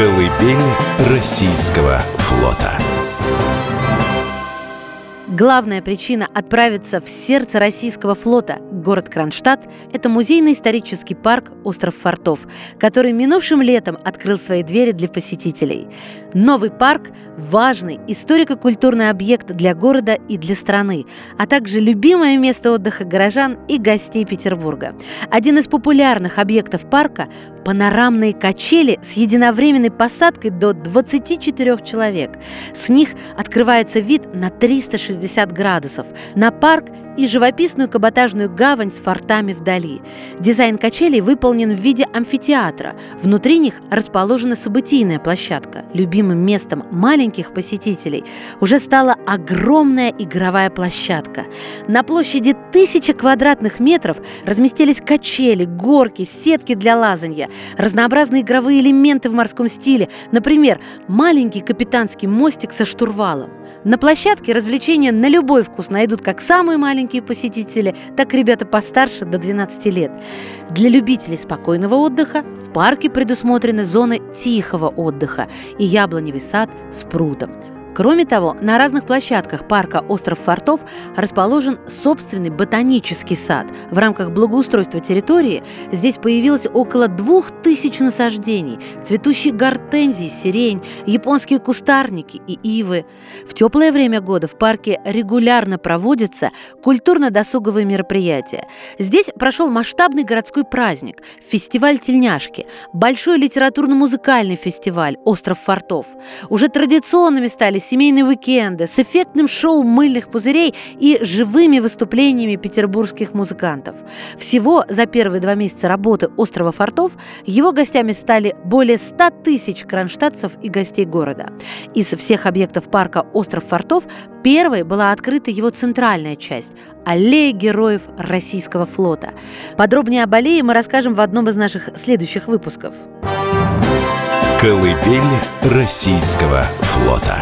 Колыбель российского флота. Главная причина отправиться в сердце российского флота, город Кронштадт, это музейно-исторический парк «Остров фортов», который минувшим летом открыл свои двери для посетителей. Новый парк – важный историко-культурный объект для города и для страны, а также любимое место отдыха горожан и гостей Петербурга. Один из популярных объектов парка – панорамные качели с единовременной посадкой до 24 человек. С них открывается вид на 360 градусов, на парк и живописную каботажную гавань с фортами вдали. Дизайн качелей выполнен в виде амфитеатра. Внутри них расположена событийная площадка. Любимым местом маленьких посетителей уже стала огромная игровая площадка. На площади тысячи квадратных метров разместились качели, горки, сетки для лазанья, разнообразные игровые элементы в морском стиле, например, маленький капитанский мостик со штурвалом. На площадке развлечения на любой вкус найдут как самые маленькие посетители, так и ребята постарше до 12 лет. Для любителей спокойного отдыха в парке предусмотрены зоны тихого отдыха и яблоневый сад с прудом. Кроме того, на разных площадках парка «Остров фортов» расположен собственный ботанический сад. В рамках благоустройства территории здесь появилось около двух тысяч насаждений, цветущие гортензии, сирень, японские кустарники и ивы. В теплое время года в парке регулярно проводятся культурно-досуговые мероприятия. Здесь прошел масштабный городской праздник – фестиваль тельняшки, большой литературно-музыкальный фестиваль «Остров фортов». Уже традиционными стали семейные уикенды с эффектным шоу мыльных пузырей и живыми выступлениями петербургских музыкантов. Всего за первые два месяца работы «Острова фортов» его гостями стали более 100 тысяч кронштадтцев и гостей города. Из всех объектов парка «Остров фортов» первой была открыта его центральная часть – аллея героев российского флота. Подробнее об аллее мы расскажем в одном из наших следующих выпусков. Колыбель российского флота.